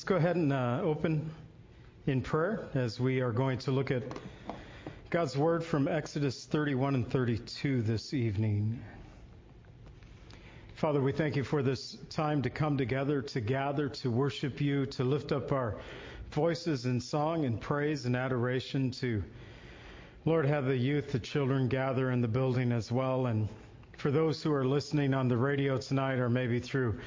Let's go ahead and uh, open in prayer as we are going to look at God's Word from Exodus 31 and 32 this evening. Father, we thank you for this time to come together, to gather, to worship you, to lift up our voices in song and praise and adoration, to, Lord, have the youth, the children gather in the building as well. And for those who are listening on the radio tonight or maybe through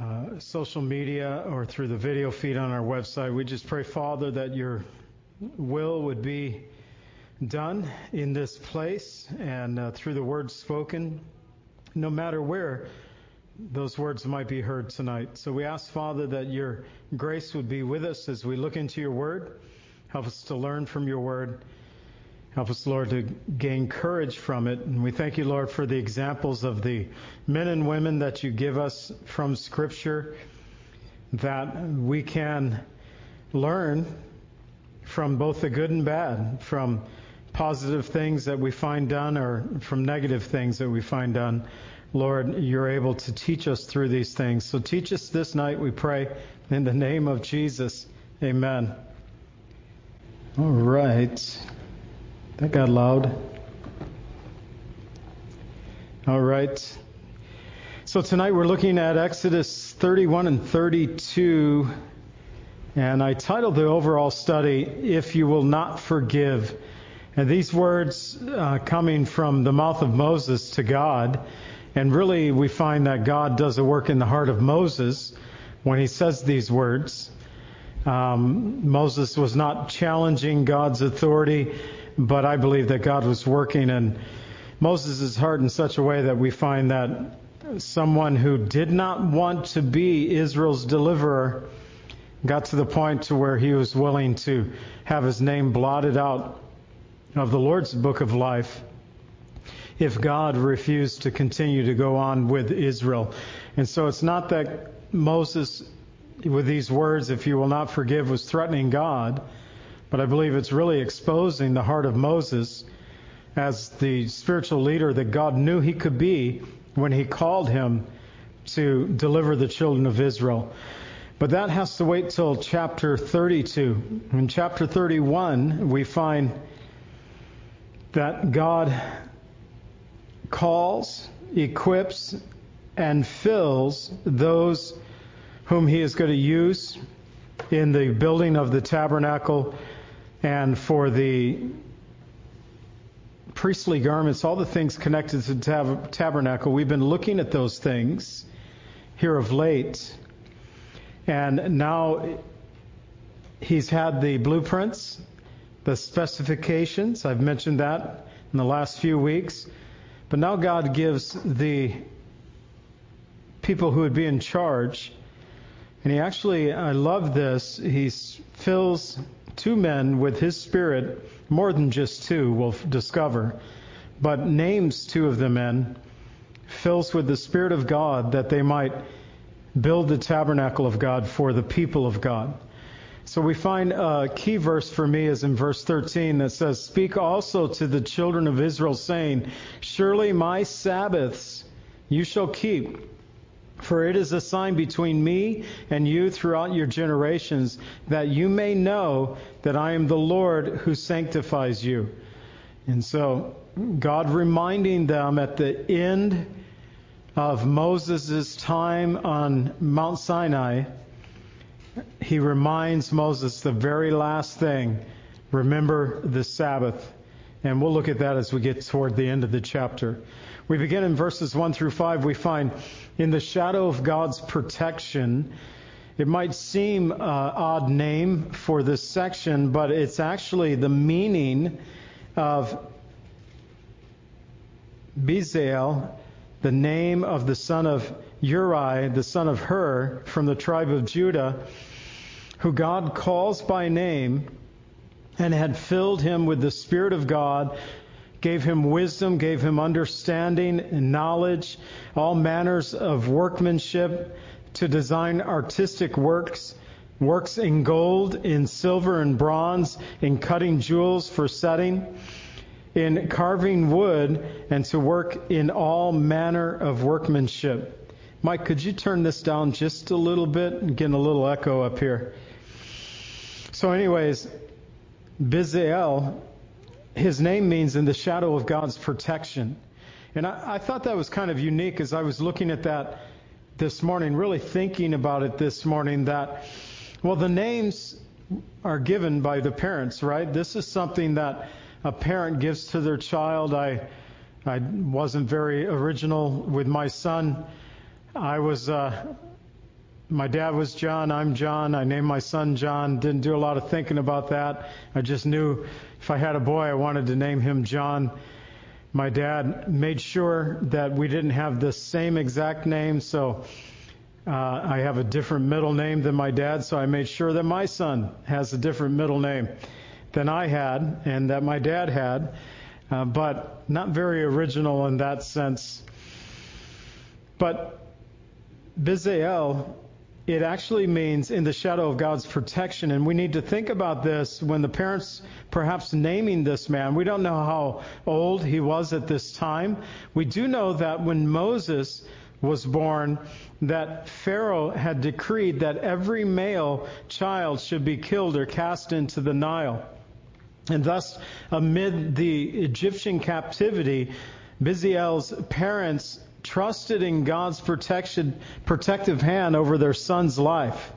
uh, social media or through the video feed on our website. We just pray, Father, that your will would be done in this place and uh, through the words spoken, no matter where those words might be heard tonight. So we ask, Father, that your grace would be with us as we look into your word. Help us to learn from your word. Help us, Lord, to gain courage from it. And we thank you, Lord, for the examples of the men and women that you give us from Scripture that we can learn from both the good and bad, from positive things that we find done or from negative things that we find done. Lord, you're able to teach us through these things. So teach us this night, we pray, in the name of Jesus. Amen. All right. That got loud. All right. So tonight we're looking at Exodus 31 and 32. And I titled the overall study, If You Will Not Forgive. And these words uh, coming from the mouth of Moses to God. And really, we find that God does a work in the heart of Moses when he says these words. Um, Moses was not challenging God's authority but I believe that God was working in Moses' heart in such a way that we find that someone who did not want to be Israel's deliverer got to the point to where he was willing to have his name blotted out of the Lord's book of life if God refused to continue to go on with Israel. And so it's not that Moses, with these words, if you will not forgive, was threatening God. But I believe it's really exposing the heart of Moses as the spiritual leader that God knew he could be when he called him to deliver the children of Israel. But that has to wait till chapter 32. In chapter 31, we find that God calls, equips, and fills those whom he is going to use in the building of the tabernacle and for the priestly garments, all the things connected to the tab- tabernacle, we've been looking at those things here of late. And now he's had the blueprints, the specifications. I've mentioned that in the last few weeks. But now God gives the people who would be in charge. And he actually, I love this, he fills two men with his spirit, more than just two, we'll discover, but names two of the men, fills with the Spirit of God that they might build the tabernacle of God for the people of God. So we find a key verse for me is in verse 13 that says, Speak also to the children of Israel, saying, Surely my Sabbaths you shall keep for it is a sign between me and you throughout your generations, that you may know that I am the Lord who sanctifies you. And so, God reminding them at the end of Moses' time on Mount Sinai, he reminds Moses the very last thing remember the Sabbath. And we'll look at that as we get toward the end of the chapter. We begin in verses 1 through 5. We find in the shadow of God's protection. It might seem an odd name for this section, but it's actually the meaning of Bezalel, the name of the son of Uri, the son of Hur, from the tribe of Judah, who God calls by name and had filled him with the Spirit of God gave him wisdom, gave him understanding and knowledge, all manners of workmanship to design artistic works, works in gold, in silver and bronze, in cutting jewels for setting, in carving wood, and to work in all manner of workmanship. Mike, could you turn this down just a little bit? I'm getting a little echo up here. So, anyways, Bezalel, his name means in the shadow of God's protection. And I, I thought that was kind of unique as I was looking at that this morning, really thinking about it this morning that, well, the names are given by the parents, right? This is something that a parent gives to their child. I, I wasn't very original with my son. I was, uh, my dad was John, I'm John. I named my son John. Didn't do a lot of thinking about that. I just knew if I had a boy, I wanted to name him John. My dad made sure that we didn't have the same exact name, so uh, I have a different middle name than my dad, so I made sure that my son has a different middle name than I had and that my dad had, uh, but not very original in that sense. But Bezalel, it actually means in the shadow of God's protection. And we need to think about this when the parents perhaps naming this man. We don't know how old he was at this time. We do know that when Moses was born, that Pharaoh had decreed that every male child should be killed or cast into the Nile. And thus, amid the Egyptian captivity, Bezalel's parents trusted in God's protection, protective hand over their son's life.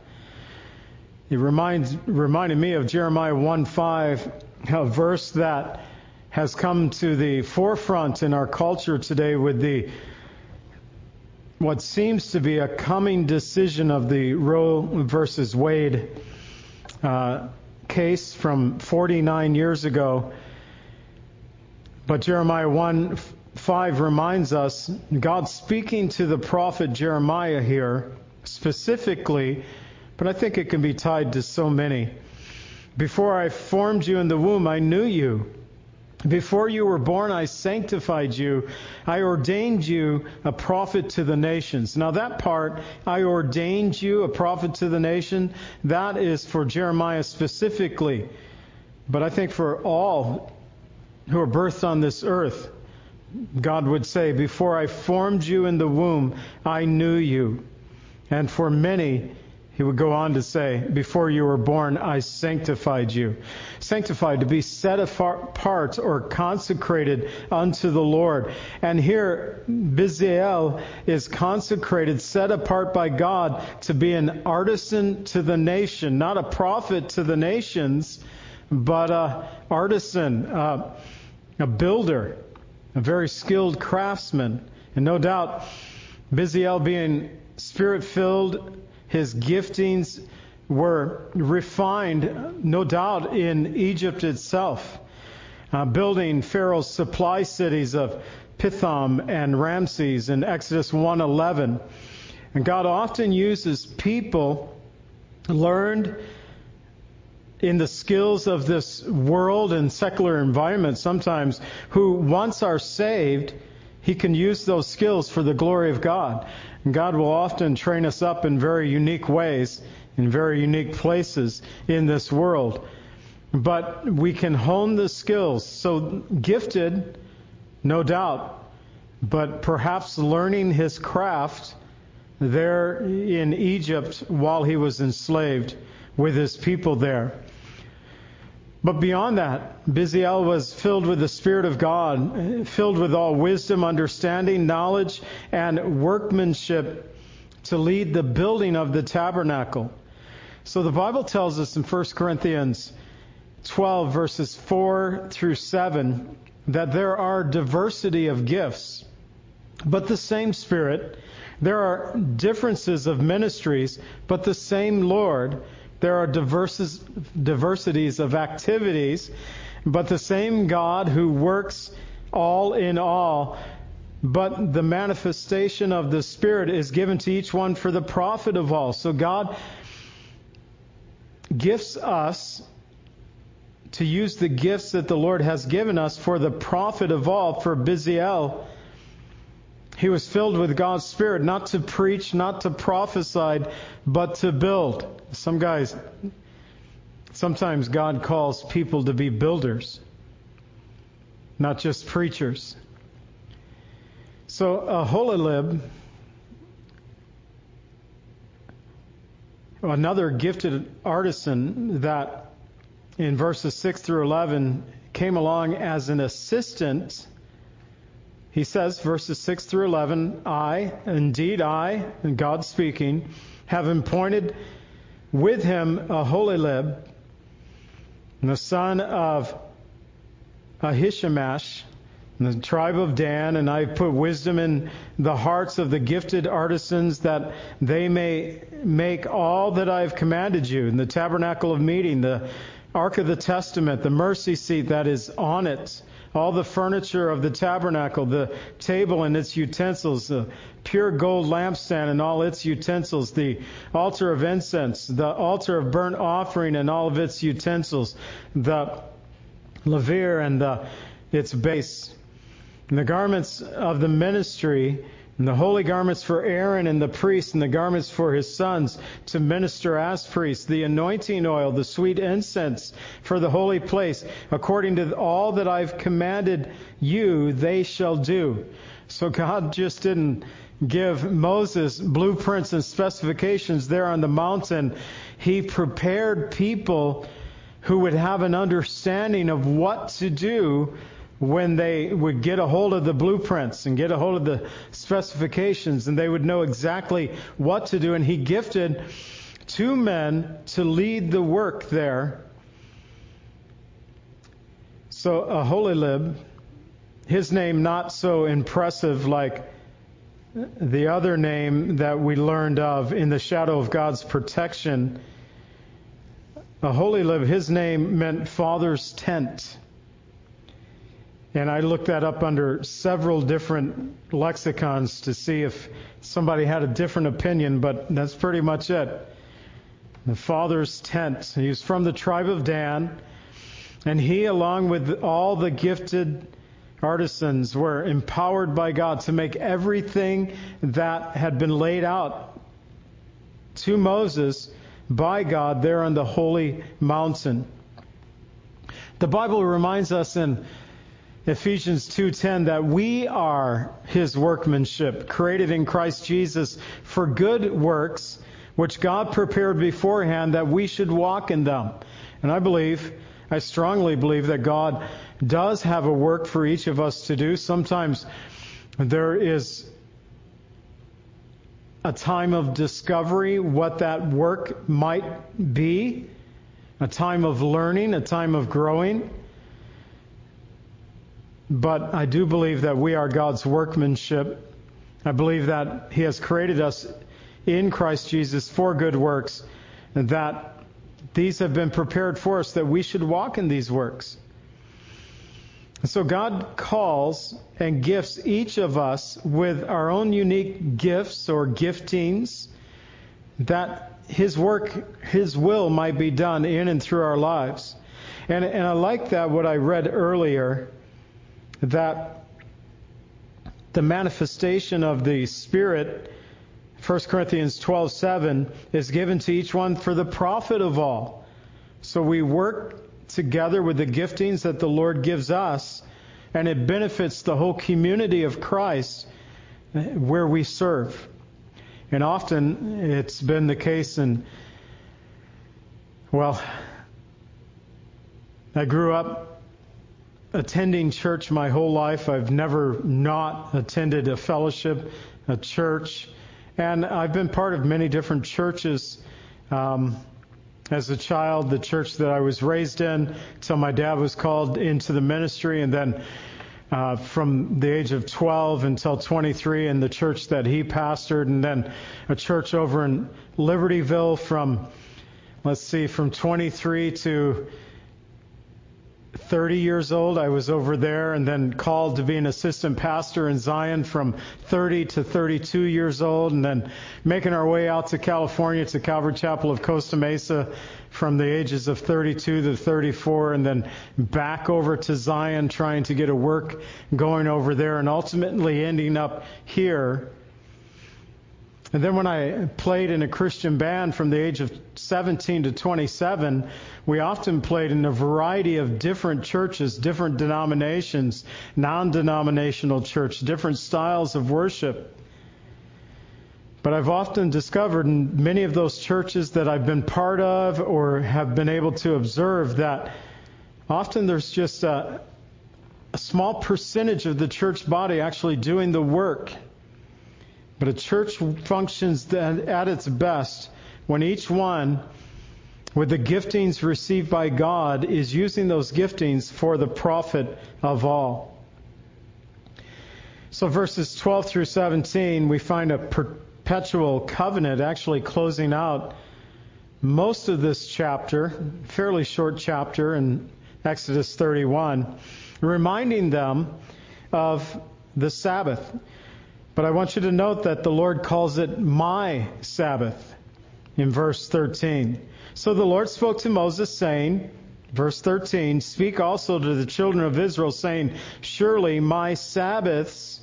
It reminds, reminded me of Jeremiah 1:5, a verse that has come to the forefront in our culture today with the what seems to be a coming decision of the Roe versus Wade uh, case from 49 years ago. But Jeremiah 1 5 reminds us God speaking to the prophet Jeremiah here specifically, but I think it can be tied to so many. Before I formed you in the womb, I knew you. Before you were born, I sanctified you. I ordained you a prophet to the nations. Now, that part, I ordained you a prophet to the nation, that is for Jeremiah specifically. But I think for all who are birthed on this earth, God would say, Before I formed you in the womb, I knew you. And for many, he would go on to say, Before you were born, I sanctified you. Sanctified, to be set apart or consecrated unto the Lord. And here, Bezalel is consecrated, set apart by God to be an artisan to the nation, not a prophet to the nations, but a artisan, uh, a builder, a very skilled craftsman. And no doubt, Bezalel being spirit filled, his giftings were refined, no doubt, in Egypt itself, uh, building Pharaoh's supply cities of Pithom and Ramses in Exodus 1:11. And God often uses people learned in the skills of this world and secular environment sometimes who once are saved, he can use those skills for the glory of God. And God will often train us up in very unique ways, in very unique places in this world. But we can hone the skills. So gifted, no doubt, but perhaps learning his craft there in Egypt while he was enslaved with his people there. But beyond that, Bezalel was filled with the Spirit of God, filled with all wisdom, understanding, knowledge, and workmanship to lead the building of the tabernacle. So the Bible tells us in 1 Corinthians 12, verses 4 through 7, that there are diversity of gifts, but the same Spirit. There are differences of ministries, but the same Lord there are diverses, diversities of activities, but the same God who works all in all. But the manifestation of the Spirit is given to each one for the profit of all. So God gifts us to use the gifts that the Lord has given us for the profit of all. For Bezalel, he was filled with God's Spirit, not to preach, not to prophesy, but to build. Some guys, sometimes God calls people to be builders, not just preachers. So Aholiab another gifted artisan that in verses 6 through 11 came along as an assistant. He says, verses 6 through 11, I, indeed I, and God speaking, have appointed with him Aholiab, the son of Ahisamach, the tribe of Dan, and I have put wisdom in the hearts of the gifted artisans that they may make all that I have commanded you. In the tabernacle of meeting, the ark of the testament, the mercy seat that is on it, all the furniture of the tabernacle, the table and its utensils, the pure gold lampstand and all its utensils, the altar of incense, the altar of burnt offering and all of its utensils, the laver and the, its base, and the garments of the ministry, and the holy garments for Aaron and the priests, and the garments for his sons to minister as priests, the anointing oil, the sweet incense for the holy place, according to all that I've commanded you, they shall do. So God just didn't give Moses blueprints and specifications there on the mountain. He prepared people who would have an understanding of what to do when they would get a hold of the blueprints and get a hold of the specifications and they would know exactly what to do. And he gifted two men to lead the work there. So Aholiab, his name not so impressive like the other name that we learned of in the shadow of God's protection. Aholiab, his name meant father's tent. And I looked that up under several different lexicons to see if somebody had a different opinion, but that's pretty much it. The father's tent. He was from the tribe of Dan, and he, along with all the gifted artisans, were empowered by God to make everything that had been laid out to Moses by God there on the holy mountain. The Bible reminds us in Ephesians 2:10 that we are his workmanship created in Christ Jesus for good works which God prepared beforehand that we should walk in them. And I believe, I strongly believe that God does have a work for each of us to do. Sometimes there is a time of discovery what that work might be, a time of learning, a time of growing. But I do believe that we are God's workmanship. I believe that He has created us in Christ Jesus for good works, and that these have been prepared for us, that we should walk in these works. And so God calls and gifts each of us with our own unique gifts or giftings that His work, His will might be done in and through our lives. And, and I like that what I read earlier that the manifestation of the Spirit, 1 Corinthians 12:7, is given to each one for the profit of all. So we work together with the giftings that the Lord gives us, and it benefits the whole community of Christ where we serve. And often it's been the case in, well, I grew up attending church my whole life. I've never not attended a fellowship, a church, and I've been part of many different churches. Um, as a child, the church that I was raised in, till my dad was called into the ministry, and then uh, from the age of 12 until 23 in the church that he pastored, and then a church over in Libertyville from, let's see, from 23 to 30 years old, I was over there and then called to be an assistant pastor in Zion from 30 to 32 years old, and then making our way out to California to Calvary Chapel of Costa Mesa from the ages of 32 to 34, and then back over to Zion trying to get a work going over there, and ultimately ending up here and then when I played in a Christian band from the age of 17 to 27, we often played in a variety of different churches, different denominations, non denominational church, different styles of worship. But I've often discovered in many of those churches that I've been part of or have been able to observe that often there's just a, a small percentage of the church body actually doing the work. But a church functions at its best when each one, with the giftings received by God, is using those giftings for the profit of all. So, verses 12 through 17, we find a perpetual covenant actually closing out most of this chapter, fairly short chapter in Exodus 31, reminding them of the Sabbath. But I want you to note that the Lord calls it my Sabbath in verse 13. So the Lord spoke to Moses, saying, verse 13, Speak also to the children of Israel, saying, Surely my Sabbaths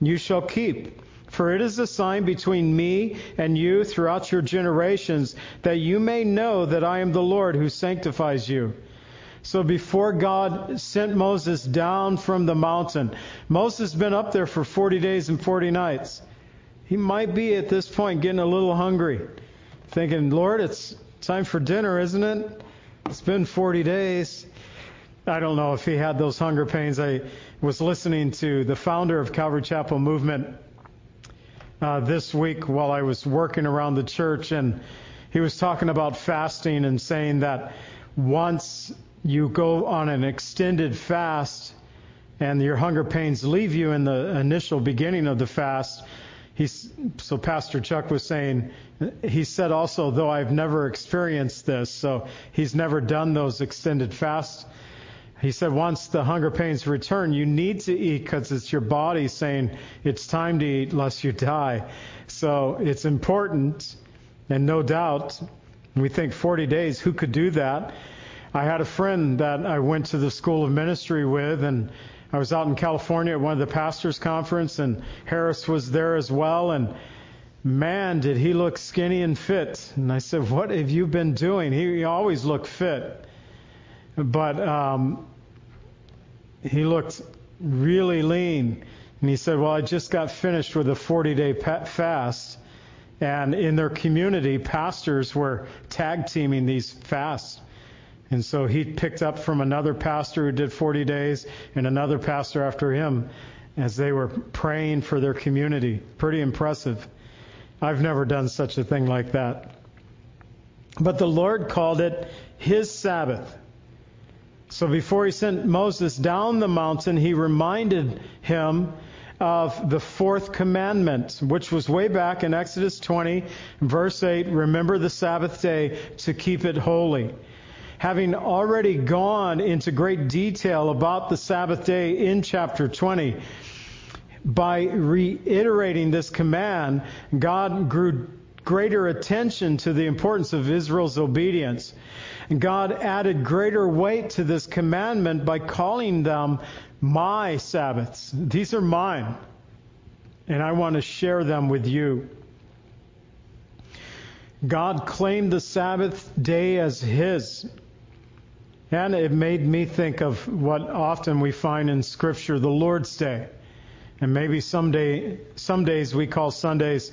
you shall keep for it is a sign between me and you throughout your generations, that you may know that I am the Lord who sanctifies you. So before God sent Moses down from the mountain, Moses has been up there for 40 days and 40 nights. He might be at this point getting a little hungry, thinking, Lord, it's time for dinner, isn't it? It's been 40 days. I don't know if he had those hunger pains. I was listening to the founder of Calvary Chapel Movement uh, this week while I was working around the church, and he was talking about fasting and saying that once you go on an extended fast and your hunger pains leave you in the initial beginning of the fast, he's, so Pastor Chuck was saying, he said also, though I've never experienced this, so he's never done those extended fasts he said once the hunger pains return, you need to eat because it's your body saying it's time to eat lest you die. So it's important, and no doubt, we think 40 days, who could do that? I had a friend that I went to the School of Ministry with, and I was out in California at one of the pastors' conference, and Harris was there as well, and man, did he look skinny and fit. And I said, what have you been doing? He, he always looked fit. But um, he looked really lean. And he said, Well, I just got finished with a 40 day fast. And in their community, pastors were tag teaming these fasts. And so he picked up from another pastor who did 40 days and another pastor after him as they were praying for their community. Pretty impressive. I've never done such a thing like that. But the Lord called it his Sabbath. So before he sent Moses down the mountain, he reminded him of the fourth commandment, which was way back in Exodus 20, verse 8 Remember the Sabbath day to keep it holy. Having already gone into great detail about the Sabbath day in chapter 20, by reiterating this command, God grew greater attention to the importance of Israel's obedience. And God added greater weight to this commandment by calling them my Sabbaths. These are mine, and I want to share them with you. God claimed the Sabbath day as His. And it made me think of what often we find in Scripture, the Lord's Day. And maybe someday, some days we call Sundays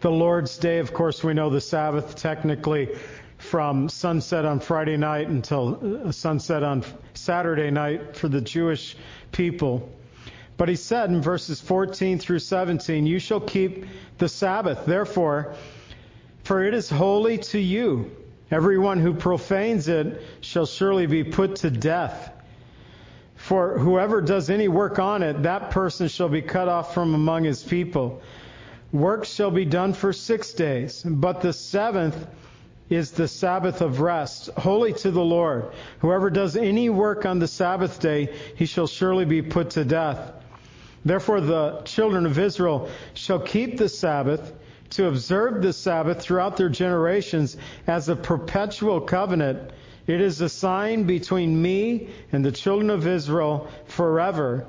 the Lord's Day. Of course, we know the Sabbath technically from sunset on Friday night until uh, sunset on Saturday night for the Jewish people. But he said in verses 14 through 17, You shall keep the Sabbath, therefore, for it is holy to you. Everyone who profanes it shall surely be put to death. For whoever does any work on it, that person shall be cut off from among his people. Work shall be done for six days, but the seventh is the Sabbath of rest, holy to the Lord. Whoever does any work on the Sabbath day, he shall surely be put to death. Therefore, the children of Israel shall keep the Sabbath to observe the Sabbath throughout their generations as a perpetual covenant. It is a sign between me and the children of Israel forever.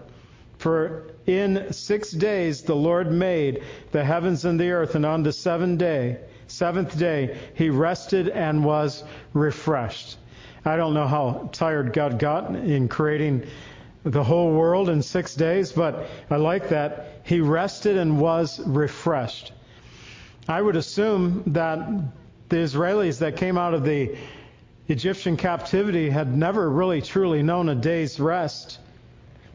For in six days the Lord made the heavens and the earth, and on the seventh day seventh day, he rested and was refreshed. I don't know how tired God got in creating the whole world in six days, but I like that. He rested and was refreshed. I would assume that the Israelis that came out of the Egyptian captivity had never really truly known a day's rest.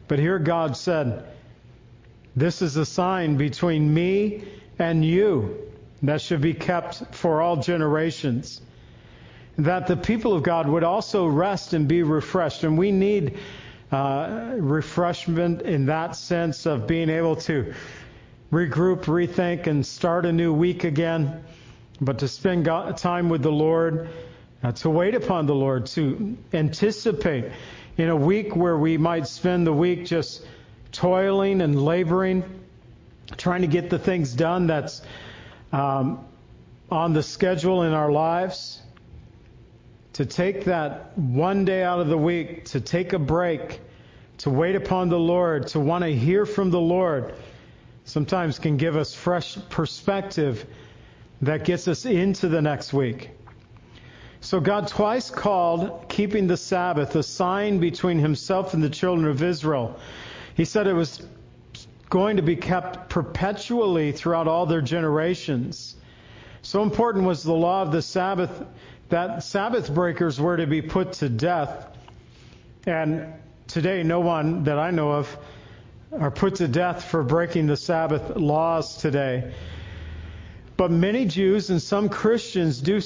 But here God said, This is a sign between me and you that should be kept for all generations. That the people of God would also rest and be refreshed. And we need uh, refreshment in that sense of being able to regroup, rethink, and start a new week again. But to spend God, time with the Lord, uh, to wait upon the Lord, to anticipate in a week where we might spend the week just toiling and laboring, trying to get the things done that's um, on the schedule in our lives. To take that one day out of the week, to take a break, to wait upon the Lord, to want to hear from the Lord, sometimes can give us fresh perspective that gets us into the next week. So God twice called keeping the Sabbath a sign between himself and the children of Israel. He said it was going to be kept perpetually throughout all their generations. So important was the law of the Sabbath that Sabbath breakers were to be put to death. And today, no one that I know of are put to death for breaking the Sabbath laws today. But many Jews and some Christians do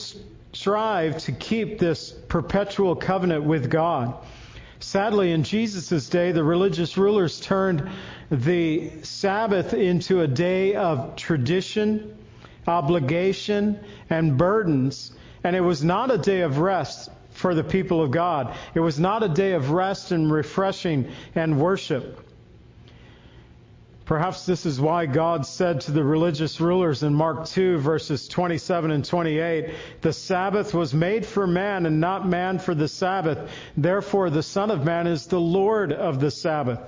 strive to keep this perpetual covenant with God. Sadly, in Jesus' day, the religious rulers turned the Sabbath into a day of tradition, obligation, and burdens. And it was not a day of rest for the people of God. It was not a day of rest and refreshing and worship. Perhaps this is why God said to the religious rulers in Mark 2, verses 27 and 28, The Sabbath was made for man and not man for the Sabbath. Therefore, the Son of Man is the Lord of the Sabbath.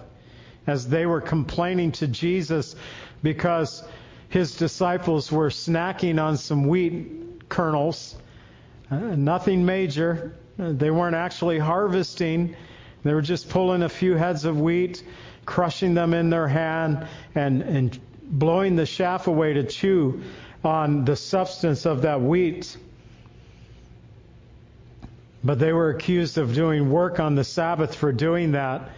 As they were complaining to Jesus because his disciples were snacking on some wheat kernels, uh, nothing major. They weren't actually harvesting, they were just pulling a few heads of wheat crushing them in their hand and, and blowing the chaff away to chew on the substance of that wheat. But they were accused of doing work on the Sabbath for doing that.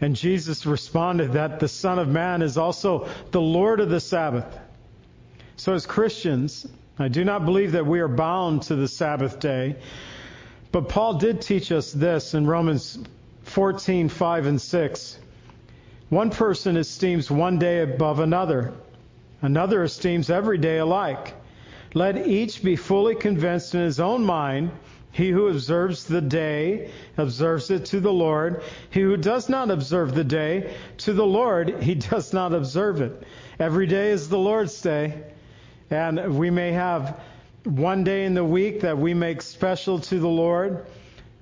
And Jesus responded that the Son of Man is also the Lord of the Sabbath. So, as Christians, I do not believe that we are bound to the Sabbath day. But Paul did teach us this in Romans 14, 5 and 6. One person esteems one day above another, another esteems every day alike. Let each be fully convinced in his own mind. He who observes the day observes it to the Lord. He who does not observe the day to the Lord, he does not observe it. Every day is the Lord's day. And we may have one day in the week that we make special to the Lord,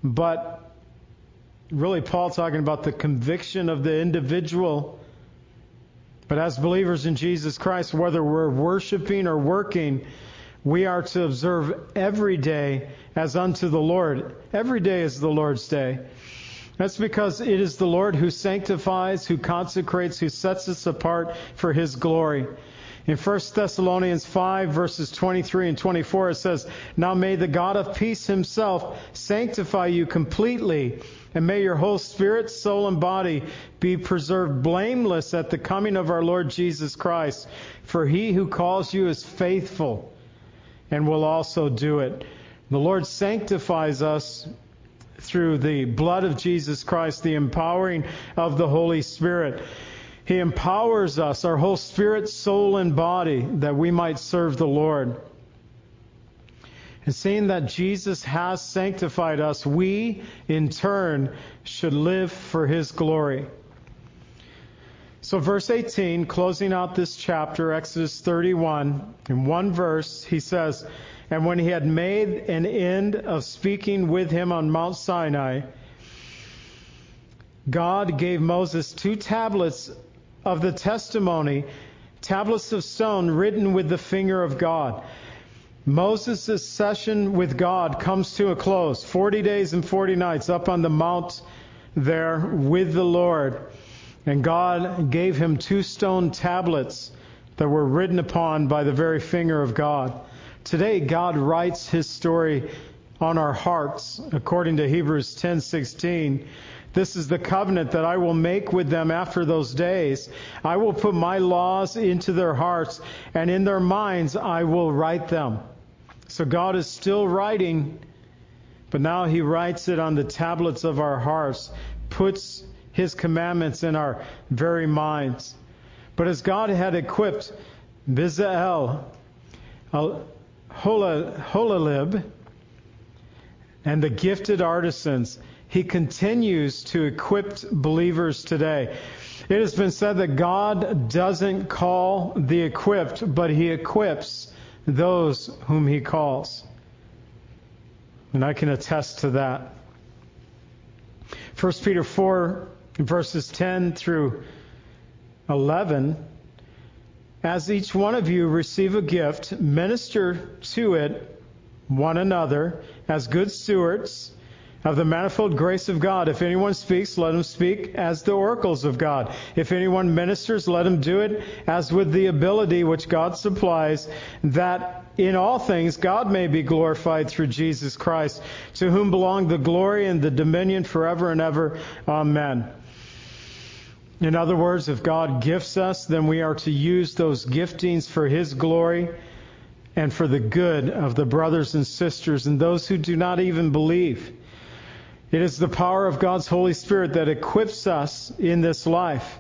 but really Paul talking about the conviction of the individual. But as believers in Jesus Christ, whether we're worshiping or working, we are to observe every day as unto the Lord. Every day is the Lord's day. That's because it is the Lord who sanctifies, who consecrates, who sets us apart for his glory. In 1 Thessalonians 5 verses 23 and 24 it says, Now may the God of peace himself sanctify you completely, and may your whole spirit, soul, and body be preserved blameless at the coming of our Lord Jesus Christ. For he who calls you is faithful and will also do it. The Lord sanctifies us through the blood of Jesus Christ, the empowering of the Holy Spirit. He empowers us, our whole spirit, soul, and body, that we might serve the Lord. And seeing that Jesus has sanctified us, we, in turn, should live for his glory. So, verse 18, closing out this chapter, Exodus 31, in one verse, he says, And when he had made an end of speaking with him on Mount Sinai, God gave Moses two tablets of the testimony, tablets of stone written with the finger of God. Moses' session with God comes to a close. 40 days and 40 nights up on the mount there with the Lord. And God gave him two stone tablets that were written upon by the very finger of God. Today, God writes his story on our hearts, according to Hebrews 10:16. This is the covenant that I will make with them after those days. I will put my laws into their hearts, and in their minds I will write them. So God is still writing, but now He writes it on the tablets of our hearts, puts His commandments in our very minds. But as God had equipped Bezalel, uh, Holalib, and the gifted artisans, he continues to equip believers today. It has been said that God doesn't call the equipped, but he equips those whom he calls. And I can attest to that. 1 Peter 4, verses 10 through 11. As each one of you receive a gift, minister to it one another as good stewards of the manifold grace of God. If anyone speaks, let him speak as the oracles of God. If anyone ministers, let him do it as with the ability which God supplies, that in all things God may be glorified through Jesus Christ, to whom belong the glory and the dominion forever and ever. Amen. In other words, if God gifts us, then we are to use those giftings for His glory and for the good of the brothers and sisters and those who do not even believe. It is the power of God's Holy Spirit that equips us in this life.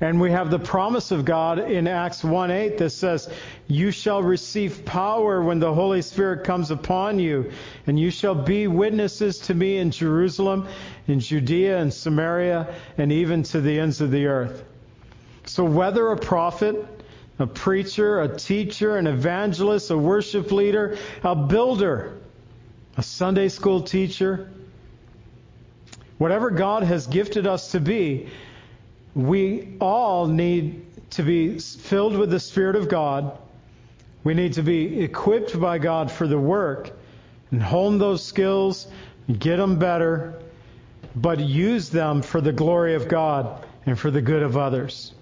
And we have the promise of God in Acts 1:8 that says, "You shall receive power when the Holy Spirit comes upon you, and you shall be witnesses to me in Jerusalem, in Judea and Samaria, and even to the ends of the earth." So whether a prophet, a preacher, a teacher, an evangelist, a worship leader, a builder, a Sunday school teacher, whatever God has gifted us to be, we all need to be filled with the Spirit of God. We need to be equipped by God for the work and hone those skills, get them better, but use them for the glory of God and for the good of others.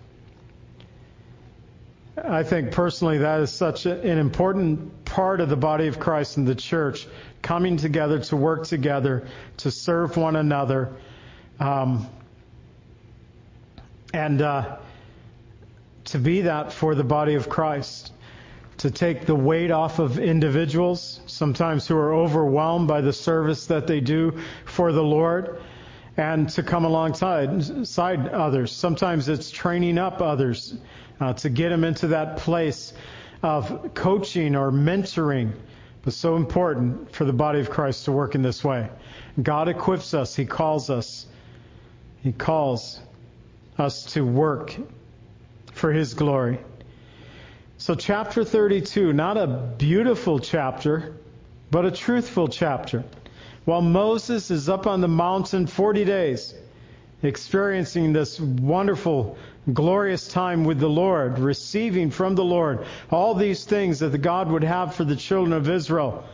I think personally that is such an important part of the body of Christ and the church, coming together to work together, to serve one another, um, and uh, to be that for the body of Christ. To take the weight off of individuals, sometimes who are overwhelmed by the service that they do for the Lord, and to come alongside side others. Sometimes it's training up others uh, to get them into that place of coaching or mentoring. But so important for the body of Christ to work in this way. God equips us, He calls us. He calls us to work for His glory. So, chapter 32, not a beautiful chapter, but a truthful chapter. While Moses is up on the mountain 40 days, experiencing this wonderful, glorious time with the Lord, receiving from the Lord all these things that the God would have for the children of Israel.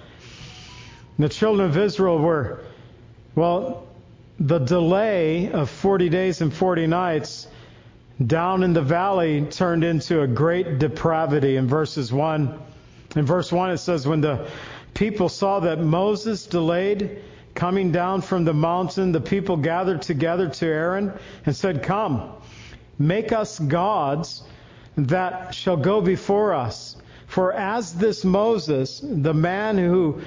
The children of Israel were, well, the delay of 40 days and 40 nights down in the valley turned into a great depravity in verses 1. In verse 1 it says, When the people saw that Moses delayed coming down from the mountain, the people gathered together to Aaron and said, Come, make us gods that shall go before us. For as this Moses, the man who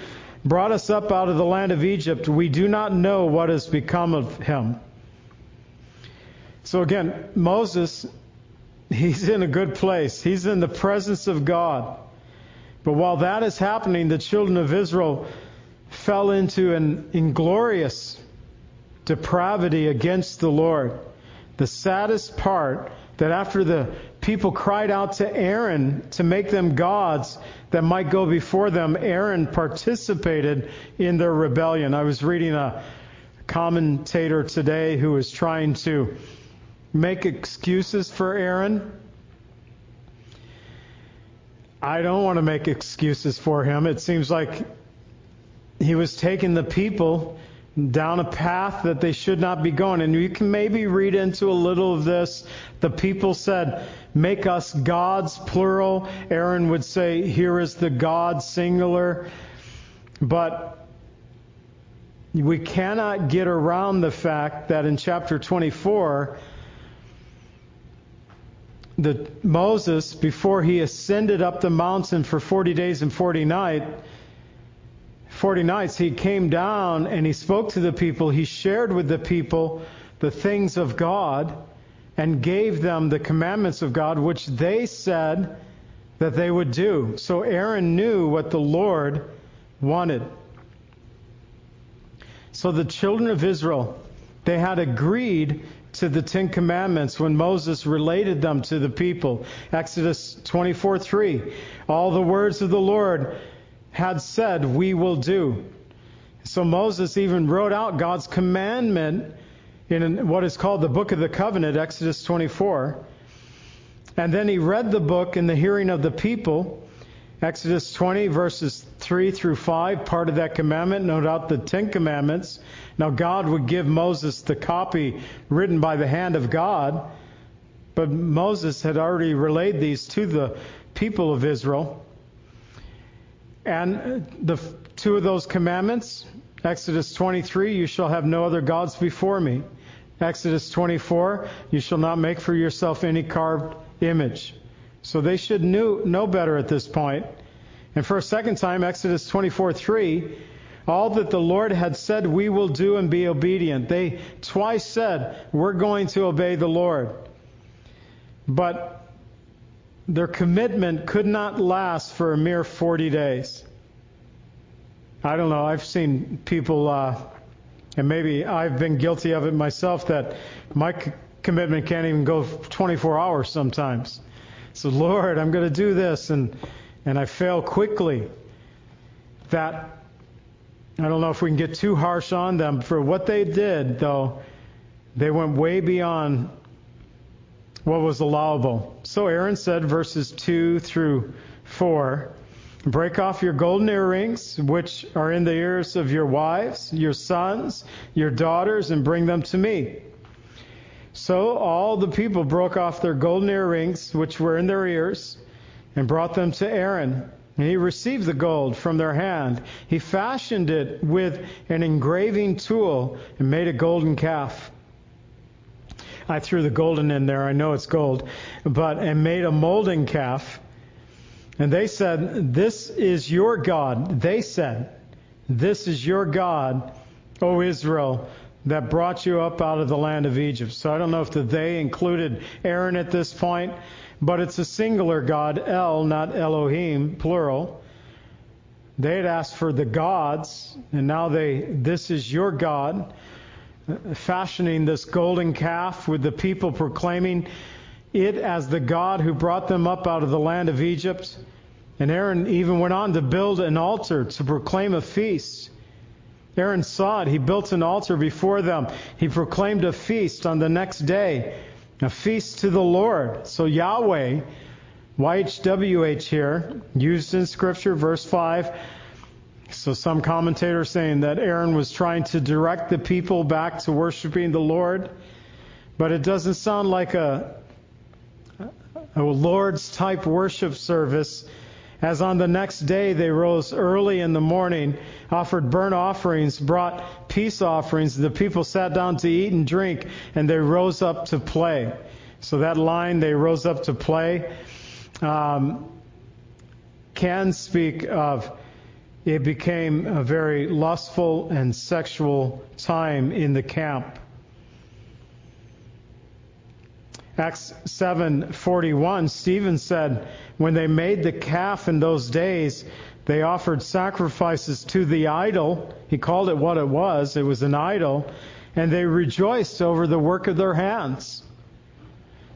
brought us up out of the land of Egypt, we do not know what has become of him. So again, Moses, he's in a good place. He's in the presence of God. But while that is happening, the children of Israel fell into an inglorious depravity against the Lord. The saddest part that after the people cried out to Aaron to make them gods that might go before them, Aaron participated in their rebellion. I was reading a commentator today who was trying to make excuses for Aaron. I don't want to make excuses for him. It seems like he was taking the people down a path that they should not be going. And you can maybe read into a little of this. The people said, Make us gods, plural. Aaron would say, Here is the God, singular. But we cannot get around the fact that in chapter 24, that Moses, before he ascended up the mountain for 40 days and 40 nights, 40 nights, he came down and he spoke to the people. He shared with the people the things of God and gave them the commandments of God, which they said that they would do. So Aaron knew what the Lord wanted. So the children of Israel, they had agreed to the Ten Commandments when Moses related them to the people. Exodus 24 3. All the words of the Lord had said, We will do. So Moses even wrote out God's commandment in what is called the Book of the Covenant, Exodus 24. And then he read the book in the hearing of the people. Exodus 20, verses 3 through 5, part of that commandment, no doubt the Ten Commandments. Now, God would give Moses the copy written by the hand of God, but Moses had already relayed these to the people of Israel. And uh, the two of those commandments, Exodus 23, you shall have no other gods before me. Exodus 24, you shall not make for yourself any carved image. So they should knew, know better at this point. And for a second time, Exodus 24, 3, all that the Lord had said we will do and be obedient. They twice said, we're going to obey the Lord. But their commitment could not last for a mere 40 days. I don't know. I've seen people, uh, and maybe I've been guilty of it myself, that my c- commitment can't even go 24 hours sometimes. So, Lord, I'm going to do this, and and I fail quickly. That I don't know if we can get too harsh on them for what they did, though. They went way beyond what was allowable. So Aaron said, verses 2 through 4 Break off your golden earrings, which are in the ears of your wives, your sons, your daughters, and bring them to me. So all the people broke off their golden earrings, which were in their ears, and brought them to Aaron. And he received the gold from their hand. He fashioned it with an engraving tool and made a golden calf. I threw the golden in there. I know it's gold, but and made a molding calf. And they said, "This is your God." They said, "This is your God, O Israel, that brought you up out of the land of Egypt." So I don't know if the they included Aaron at this point, but it's a singular God, El, not Elohim, plural. They had asked for the gods, and now they, this is your God fashioning this golden calf with the people proclaiming it as the God who brought them up out of the land of Egypt. And Aaron even went on to build an altar to proclaim a feast. Aaron saw it. He built an altar before them. He proclaimed a feast on the next day, a feast to the Lord. So Yahweh, YHWH here, used in Scripture, verse 5, so some commentators saying that Aaron was trying to direct the people back to worshiping the Lord, but it doesn't sound like a, a Lord's type worship service. As on the next day they rose early in the morning, offered burnt offerings, brought peace offerings. The people sat down to eat and drink, and they rose up to play. So that line, they rose up to play, um, can speak of it became a very lustful and sexual time in the camp. Acts 7:41 Stephen said when they made the calf in those days they offered sacrifices to the idol. He called it what it was. It was an idol. And they rejoiced over the work of their hands.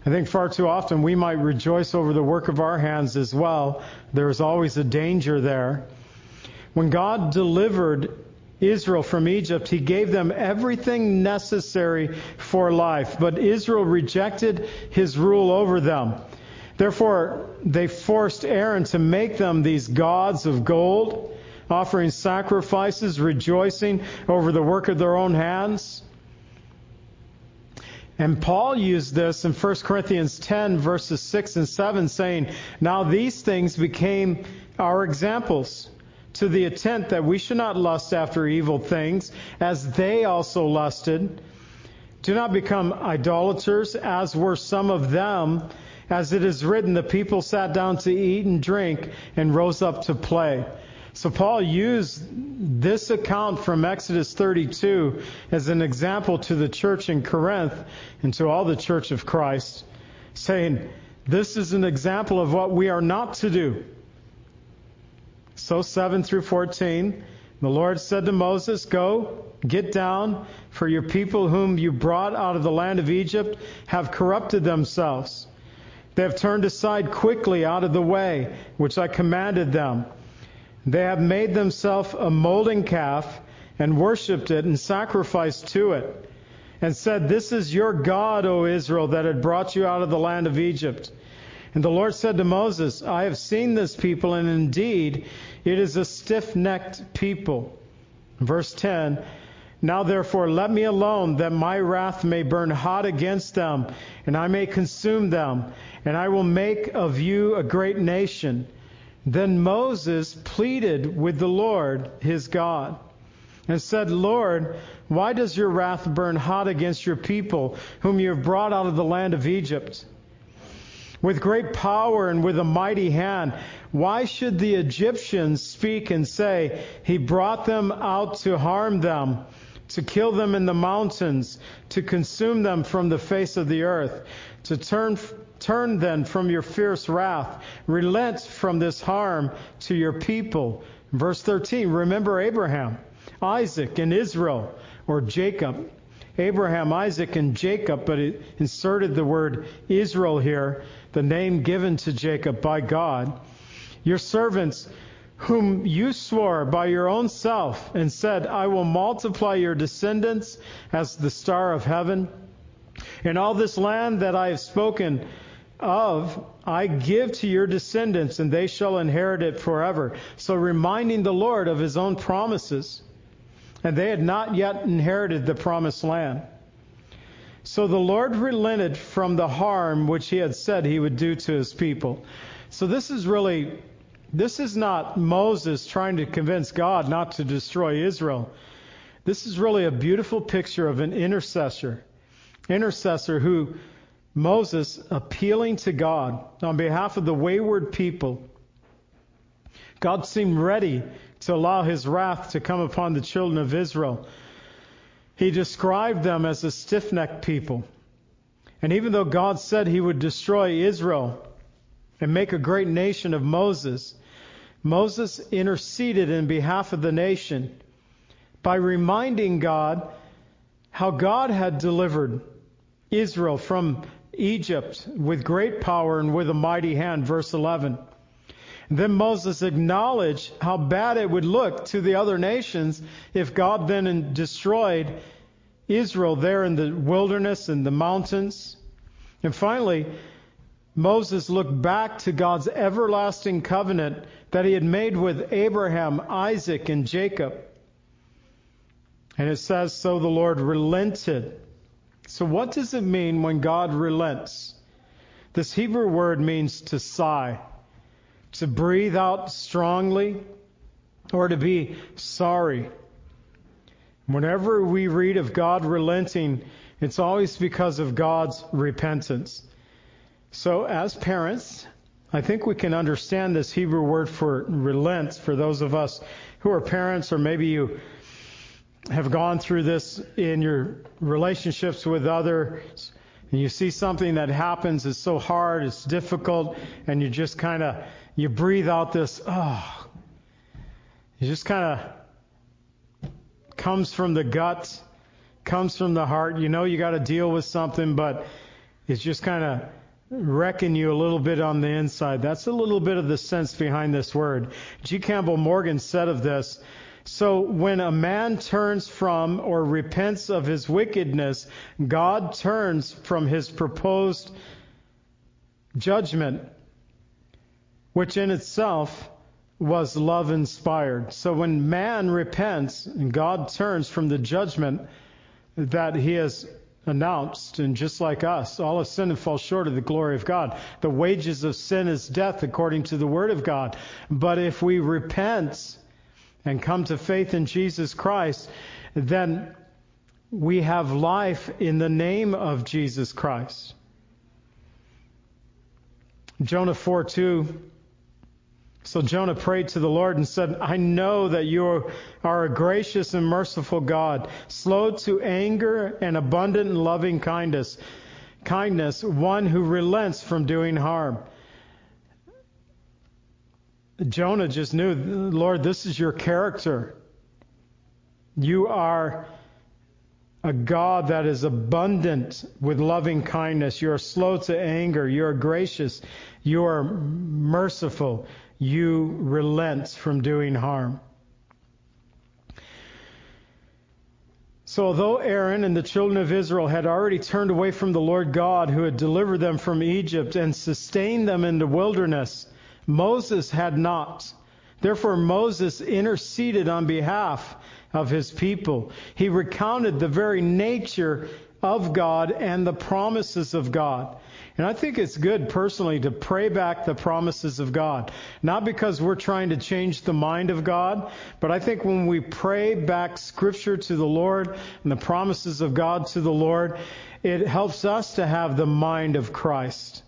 I think far too often we might rejoice over the work of our hands as well. There is always a danger there when God delivered Israel from Egypt, he gave them everything necessary for life, but Israel rejected his rule over them. Therefore, they forced Aaron to make them these gods of gold, offering sacrifices, rejoicing over the work of their own hands. And Paul used this in 1 Corinthians 10, verses 6 and 7, saying, Now these things became our examples, to the intent that we should not lust after evil things, as they also lusted. Do not become idolaters, as were some of them. As it is written, the people sat down to eat and drink and rose up to play. So Paul used this account from Exodus 32 as an example to the church in Corinth and to all the church of Christ, saying, this is an example of what we are not to do. So 7 through 14, the Lord said to Moses, Go, get down, for your people whom you brought out of the land of Egypt have corrupted themselves. They have turned aside quickly out of the way which I commanded them they have made themselves a molding calf and worshipped it and sacrificed to it and said, This is your God, O Israel, that had brought you out of the land of Egypt. And the Lord said to Moses, I have seen this people, and indeed it is a stiff necked people. Verse 10 Now therefore let me alone, that my wrath may burn hot against them, and I may consume them, and I will make of you a great nation. Then Moses pleaded with the Lord his God and said, Lord, why does your wrath burn hot against your people, whom you have brought out of the land of Egypt? With great power and with a mighty hand, why should the Egyptians speak and say, He brought them out to harm them, to kill them in the mountains, to consume them from the face of the earth, to turn Turn then from your fierce wrath. Relent from this harm to your people. Verse 13, remember Abraham, Isaac, and Israel, or Jacob. Abraham, Isaac, and Jacob, but it inserted the word Israel here, the name given to Jacob by God. Your servants, whom you swore by your own self, and said, I will multiply your descendants as the star of heaven. And all this land that I have spoken, of I give to your descendants, and they shall inherit it forever. So reminding the Lord of his own promises. And they had not yet inherited the promised land. So the Lord relented from the harm which he had said he would do to his people. So this is really, this is not Moses trying to convince God not to destroy Israel. This is really a beautiful picture of an intercessor. Intercessor who Moses appealing to God on behalf of the wayward people. God seemed ready to allow his wrath to come upon the children of Israel. He described them as a stiff necked people. And even though God said he would destroy Israel and make a great nation of Moses, Moses interceded in behalf of the nation by reminding God how God had delivered Israel from Egypt with great power and with a mighty hand. Verse 11. Then Moses acknowledged how bad it would look to the other nations if God then destroyed Israel there in the wilderness and the mountains. And finally, Moses looked back to God's everlasting covenant that he had made with Abraham, Isaac, and Jacob. And it says, So the Lord relented so, what does it mean when God relents? This Hebrew word means to sigh, to breathe out strongly, or to be sorry. Whenever we read of God relenting, it's always because of God's repentance. So, as parents, I think we can understand this Hebrew word for relent for those of us who are parents, or maybe you have gone through this in your relationships with others, and you see something that happens is so hard, it's difficult, and you just kind of you breathe out this, ah. oh, you just kind of comes from the gut, comes from the heart. You know you got to deal with something, but it's just kind of wrecking you a little bit on the inside. That's a little bit of the sense behind this word. G. Campbell Morgan said of this so when a man turns from or repents of his wickedness, God turns from his proposed judgment, which in itself was love inspired. So when man repents and God turns from the judgment that he has announced, and just like us, all have sin and fall short of the glory of God. The wages of sin is death, according to the Word of God. But if we repent and come to faith in Jesus Christ, then we have life in the name of Jesus Christ. Jonah 4 2 so Jonah prayed to the Lord and said, I know that you are a gracious and merciful God, slow to anger and abundant in loving kindness, kindness, one who relents from doing harm. Jonah just knew, Lord, this is your character. You are a God that is abundant with loving kindness. You are slow to anger. You are gracious. You are merciful you relent from doing harm. So, although Aaron and the children of Israel had already turned away from the Lord God who had delivered them from Egypt and sustained them in the wilderness, Moses had not. Therefore, Moses interceded on behalf of his people. He recounted the very nature of God and the promises of God. And I think it's good personally to pray back the promises of God. Not because we're trying to change the mind of God, but I think when we pray back scripture to the Lord and the promises of God to the Lord, it helps us to have the mind of Christ,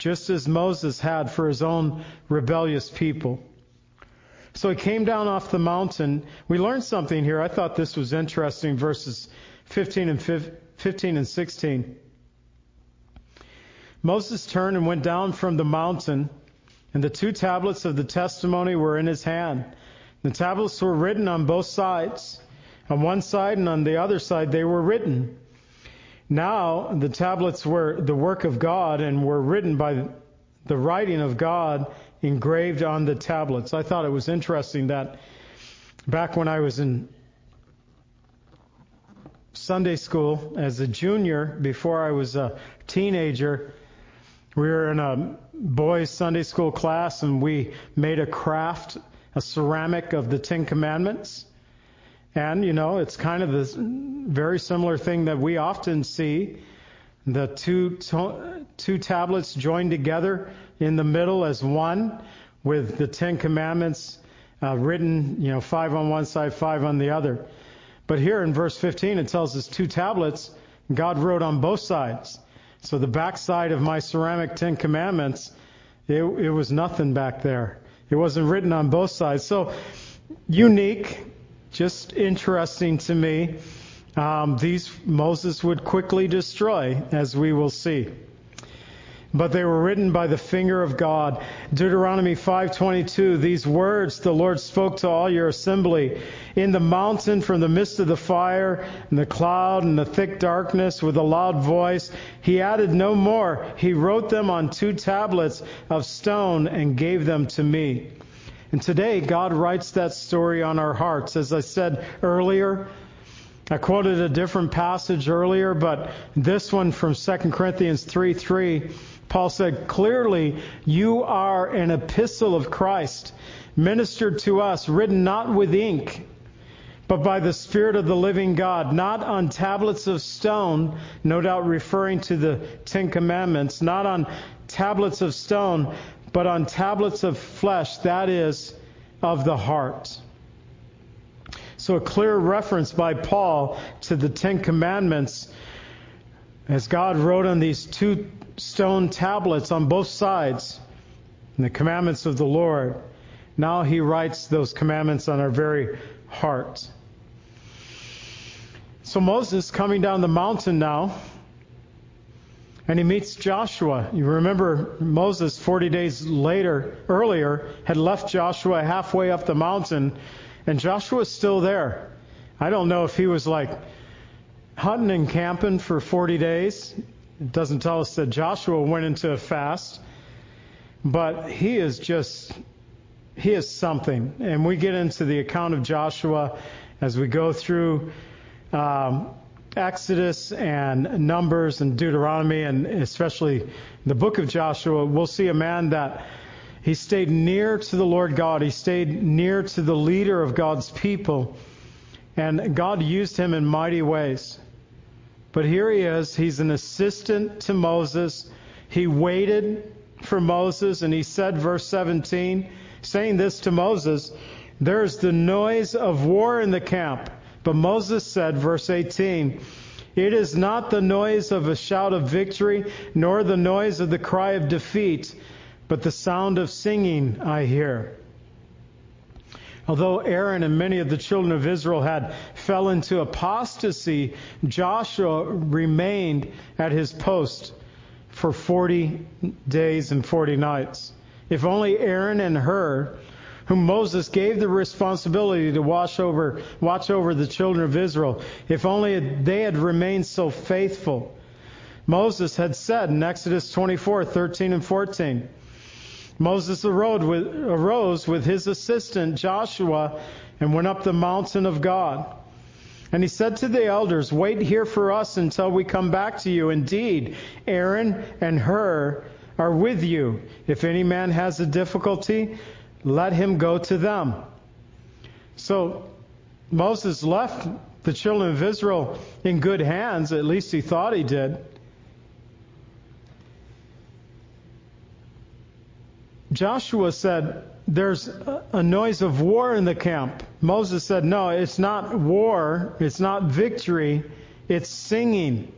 just as Moses had for his own rebellious people. So he came down off the mountain. We learned something here. I thought this was interesting, verses 15 and 15 and 16. Moses turned and went down from the mountain, and the two tablets of the testimony were in his hand. The tablets were written on both sides. On one side and on the other side they were written. Now the tablets were the work of God and were written by the writing of God engraved on the tablets. I thought it was interesting that back when I was in Sunday school as a junior, before I was a teenager, we were in a boys' Sunday school class and we made a craft, a ceramic of the Ten Commandments. And, you know, it's kind of this very similar thing that we often see. The two, two tablets joined together in the middle as one with the Ten Commandments uh, written, you know, five on one side, five on the other. But here in verse 15, it tells us two tablets, God wrote on both sides. So the backside of my ceramic Ten Commandments, it, it was nothing back there. It wasn't written on both sides. So unique, just interesting to me. Um, these Moses would quickly destroy, as we will see but they were written by the finger of God. Deuteronomy 5:22 These words the Lord spoke to all your assembly in the mountain from the midst of the fire and the cloud and the thick darkness with a loud voice. He added no more. He wrote them on two tablets of stone and gave them to me. And today God writes that story on our hearts. As I said earlier, I quoted a different passage earlier, but this one from 2 Corinthians 3 3 Paul said, clearly, you are an epistle of Christ, ministered to us, written not with ink, but by the Spirit of the living God, not on tablets of stone, no doubt referring to the Ten Commandments, not on tablets of stone, but on tablets of flesh, that is, of the heart. So a clear reference by Paul to the Ten Commandments as God wrote on these two stone tablets on both sides, and the commandments of the Lord. Now he writes those commandments on our very heart. So Moses coming down the mountain now, and he meets Joshua. You remember Moses 40 days later, earlier, had left Joshua halfway up the mountain, and Joshua's still there. I don't know if he was like hunting and camping for 40 days. It doesn't tell us that Joshua went into a fast, but he is just, he is something. And we get into the account of Joshua as we go through um, Exodus and Numbers and Deuteronomy, and especially the book of Joshua. We'll see a man that He stayed near to the Lord God. He stayed near to the leader of God's people. And God used him in mighty ways. But here he is. He's an assistant to Moses. He waited for Moses, and he said, verse 17, saying this to Moses, There's the noise of war in the camp. But Moses said, verse 18, It is not the noise of a shout of victory, nor the noise of the cry of defeat, but the sound of singing I hear. Although Aaron and many of the children of Israel had fell into apostasy, Joshua remained at his post for 40 days and 40 nights. If only Aaron and Hur, whom Moses gave the responsibility to watch over, watch over the children of Israel, if only they had remained so faithful. Moses had said in Exodus 24, 13 and 14, Moses arose with his assistant Joshua and went up the mountain of God. And he said to the elders, Wait here for us until we come back to you. Indeed, Aaron and Hur are with you. If any man has a difficulty, let him go to them. So Moses left the children of Israel in good hands, at least he thought he did. Joshua said, There's a noise of war in the camp. Moses said, No, it's not war, it's not victory, it's singing.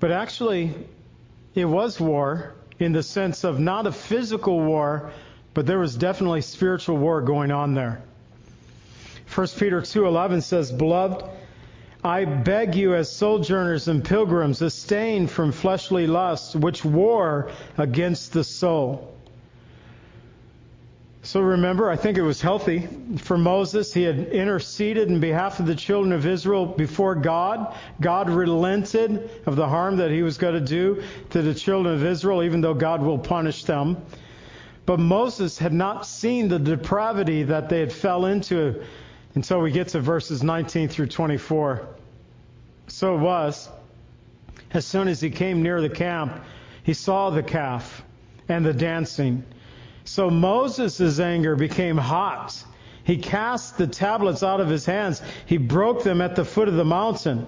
But actually, it was war in the sense of not a physical war, but there was definitely spiritual war going on there. 1 Peter 2:11 says, "Beloved, I beg you, as sojourners and pilgrims, abstain from fleshly lusts which war against the soul. So remember, I think it was healthy for Moses. He had interceded in behalf of the children of Israel before God. God relented of the harm that he was going to do to the children of Israel, even though God will punish them. But Moses had not seen the depravity that they had fell into until we get to verses 19 through 24. So it was. As soon as he came near the camp, he saw the calf and the dancing. So Moses' anger became hot. He cast the tablets out of his hands. He broke them at the foot of the mountain.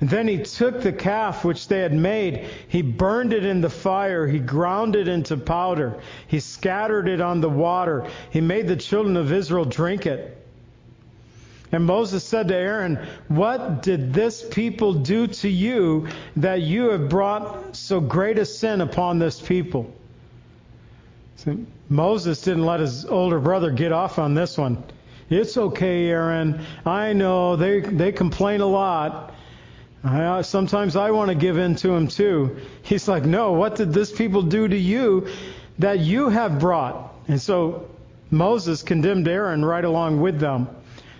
And then he took the calf which they had made. He burned it in the fire. He ground it into powder. He scattered it on the water. He made the children of Israel drink it. And Moses said to Aaron, What did this people do to you that you have brought so great a sin upon this people? So Moses didn't let his older brother get off on this one. It's okay, Aaron. I know they, they complain a lot. I, sometimes I want to give in to him too. He's like, No, what did this people do to you that you have brought? And so Moses condemned Aaron right along with them.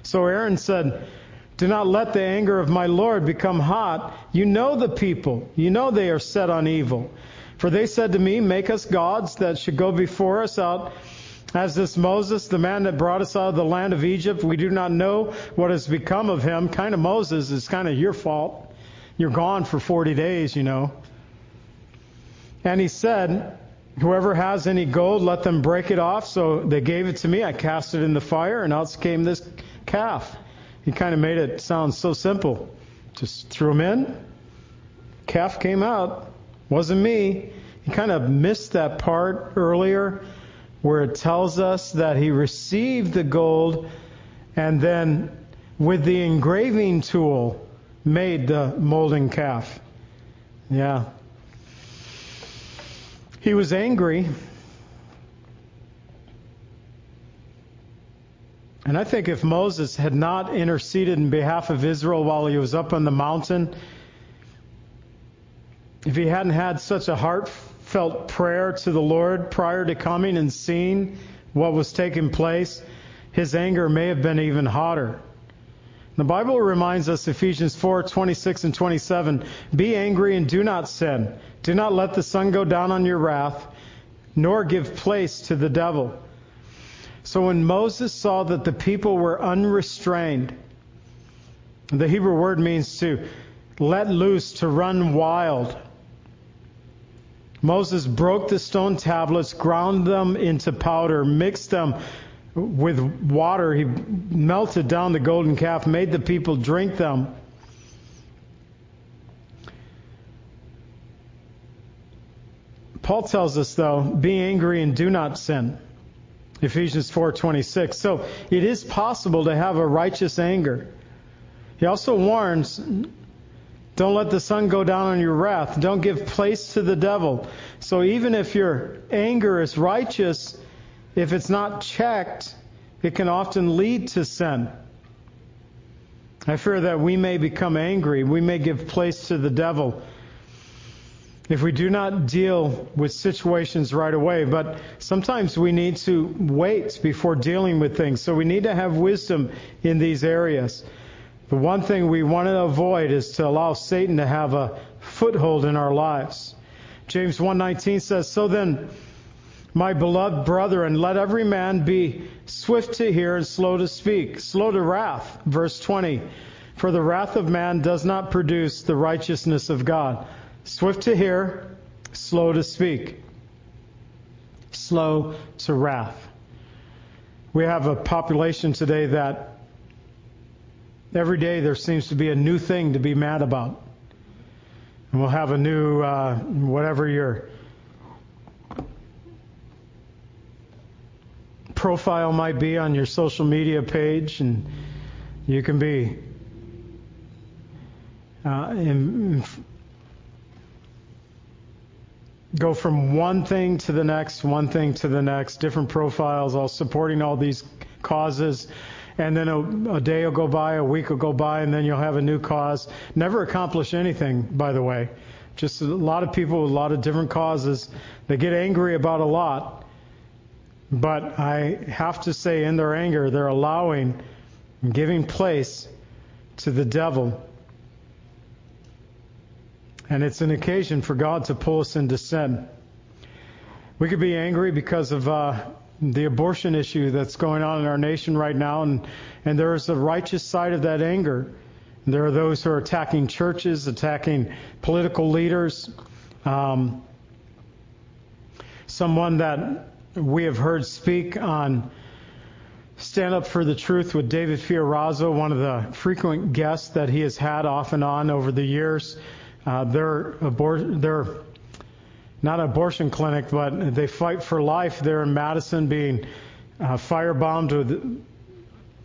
So Aaron said, Do not let the anger of my Lord become hot. You know the people. You know they are set on evil. For they said to me, Make us gods that should go before us out as this Moses, the man that brought us out of the land of Egypt. We do not know what has become of him. Kind of Moses is kind of your fault. You're gone for 40 days, you know. And he said, Whoever has any gold, let them break it off. So they gave it to me. I cast it in the fire, and out came this calf. He kind of made it sound so simple. Just threw him in, calf came out. Wasn't me. He kind of missed that part earlier where it tells us that he received the gold and then with the engraving tool made the molding calf. Yeah. He was angry And I think if Moses had not interceded in behalf of Israel while he was up on the mountain, if he hadn't had such a heartfelt prayer to the Lord prior to coming and seeing what was taking place, his anger may have been even hotter. The Bible reminds us, Ephesians 4 26 and 27, be angry and do not sin. Do not let the sun go down on your wrath, nor give place to the devil. So when Moses saw that the people were unrestrained, the Hebrew word means to let loose, to run wild. Moses broke the stone tablets, ground them into powder, mixed them with water. He melted down the golden calf, made the people drink them. Paul tells us though, be angry and do not sin. Ephesians 4:26. So it is possible to have a righteous anger. He also warns, don't let the sun go down on your wrath. Don't give place to the devil. So even if your anger is righteous, if it's not checked, it can often lead to sin. I fear that we may become angry. We may give place to the devil if we do not deal with situations right away. But sometimes we need to wait before dealing with things. So we need to have wisdom in these areas. The one thing we want to avoid is to allow Satan to have a foothold in our lives. James 1:19 says, "So then, my beloved brethren, let every man be swift to hear and slow to speak, slow to wrath." Verse 20, "For the wrath of man does not produce the righteousness of God." Swift to hear, slow to speak, slow to wrath. We have a population today that every day there seems to be a new thing to be mad about. And we'll have a new, uh, whatever your profile might be on your social media page, and you can be uh, in, go from one thing to the next, one thing to the next, different profiles, all supporting all these causes and then a, a, day will go by, a week will go by, and then you'll have a new cause. Never accomplish anything, by the way. Just a lot of people with a lot of different causes. They get angry about a lot, but I have to say, in their anger, they're allowing, giving place to the devil. And it's an occasion for God to pull us into sin. We could be angry because of uh, the abortion issue that's going on in our nation right now, and, and there is a righteous side of that anger. There are those who are attacking churches, attacking political leaders. Um, someone that we have heard speak on Stand Up for the Truth with David Fiorazo, one of the frequent guests that he has had off and on over the years. Uh, their, abor- their not an abortion clinic, but they fight for life there in Madison, being uh, firebombed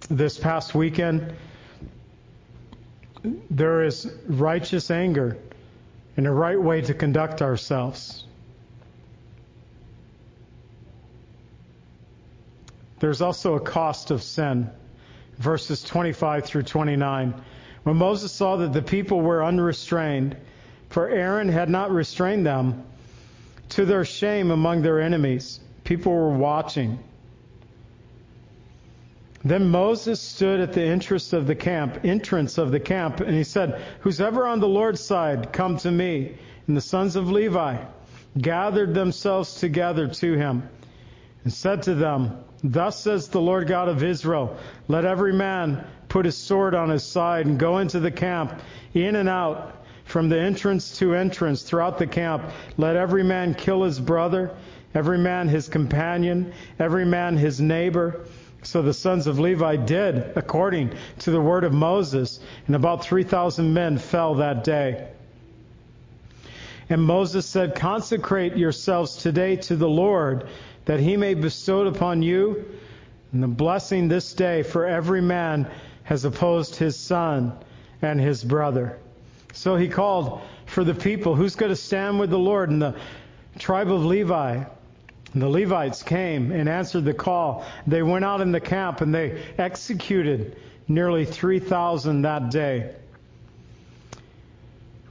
this past weekend. There is righteous anger and a right way to conduct ourselves. There's also a cost of sin. Verses 25 through 29. When Moses saw that the people were unrestrained, for Aaron had not restrained them, to their shame among their enemies. People were watching. Then Moses stood at the entrance of the camp, entrance of the camp, and he said, Who's ever on the Lord's side, come to me. And the sons of Levi gathered themselves together to him and said to them, Thus says the Lord God of Israel, let every man put his sword on his side and go into the camp, in and out, from the entrance to entrance throughout the camp, let every man kill his brother, every man his companion, every man his neighbor. So the sons of Levi did according to the word of Moses, and about 3,000 men fell that day. And Moses said, Consecrate yourselves today to the Lord, that he may bestow upon you and the blessing this day, for every man has opposed his son and his brother. So he called for the people who's going to stand with the Lord. And the tribe of Levi, the Levites came and answered the call. They went out in the camp and they executed nearly 3,000 that day.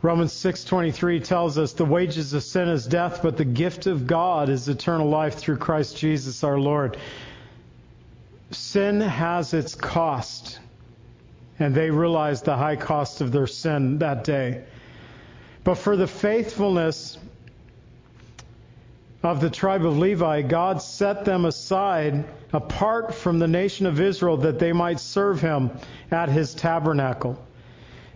Romans 6:23 tells us the wages of sin is death, but the gift of God is eternal life through Christ Jesus our Lord. Sin has its cost and they realized the high cost of their sin that day. But for the faithfulness of the tribe of Levi, God set them aside apart from the nation of Israel that they might serve him at his tabernacle.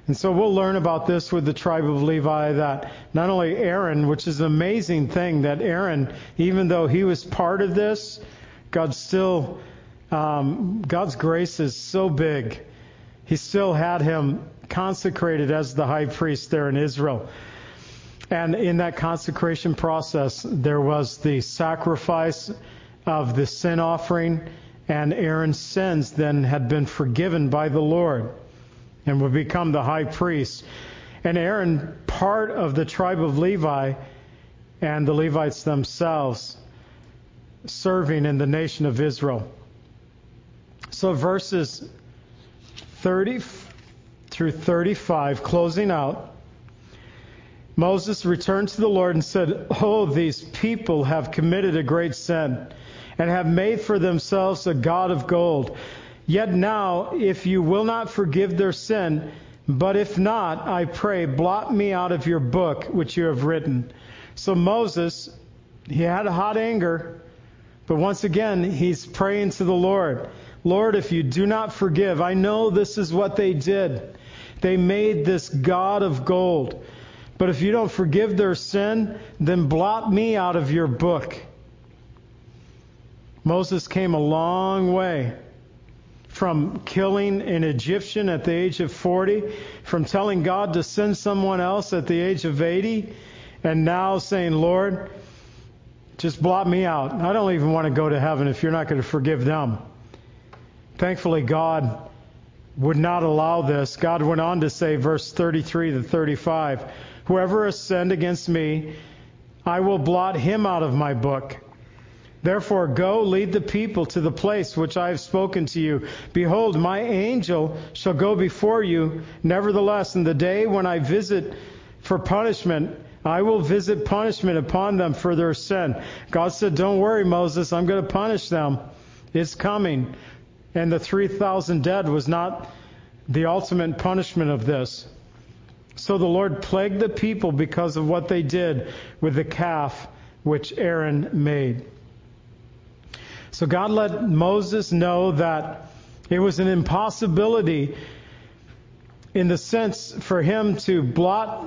And so we'll learn about this with the tribe of Levi that not only Aaron, which is an amazing thing that Aaron, even though he was part of this, God still, um, God's grace is so big. He still had him consecrated as the high priest there in Israel. And in that consecration process, there was the sacrifice of the sin offering, and Aaron's sins then had been forgiven by the Lord and would become the high priest. And Aaron, part of the tribe of Levi, and the Levites themselves, serving in the nation of Israel. So verses 30 through 35, closing out, Moses returned to the Lord and said, Oh, these people have committed a great sin and have made for themselves a God of gold. Yet now, if you will not forgive their sin, but if not, I pray, blot me out of your book which you have written. So Moses, he had a hot anger, but once again, he's praying to the Lord. Lord, if you do not forgive, I know this is what they did. They made this God of gold. But if you don't forgive their sin, then blot me out of your book. Moses came a long way from killing an Egyptian at the age of 40, from telling God to send someone else at the age of 80, and now saying, Lord, just blot me out. I don't even want to go to heaven if you're not going to forgive them. Thankfully, God would not allow this. God went on to say, verse 33 to 35, Whoever has sinned against me, I will blot him out of my book. Therefore, go lead the people to the place which I have spoken to you. Behold, my angel shall go before you. Nevertheless, in the day when I visit for punishment, I will visit punishment upon them for their sin. God said, Don't worry, Moses, I'm going to punish them. It's coming. And the 3,000 dead was not the ultimate punishment of this. So the Lord plagued the people because of what they did with the calf which Aaron made. So God let Moses know that it was an impossibility in the sense for him to blot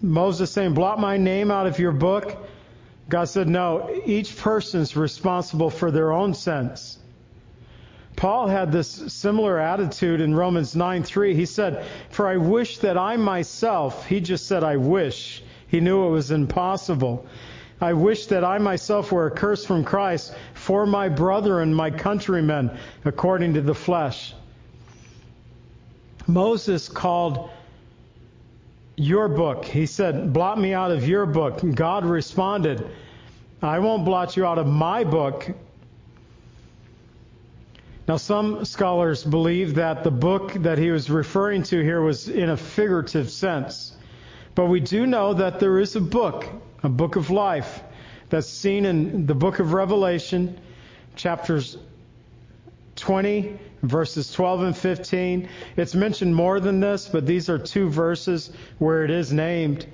Moses saying, blot my name out of your book. God said, no, each person's responsible for their own sins. Paul had this similar attitude in Romans 9:3. He said, "For I wish that I myself," he just said I wish. He knew it was impossible. I wish that I myself were accursed from Christ for my brethren, my countrymen according to the flesh. Moses called your book. He said, Blot me out of your book. God responded, I won't blot you out of my book. Now, some scholars believe that the book that he was referring to here was in a figurative sense. But we do know that there is a book a book of life that's seen in the book of Revelation, chapters 20, verses 12 and 15. It's mentioned more than this, but these are two verses where it is named.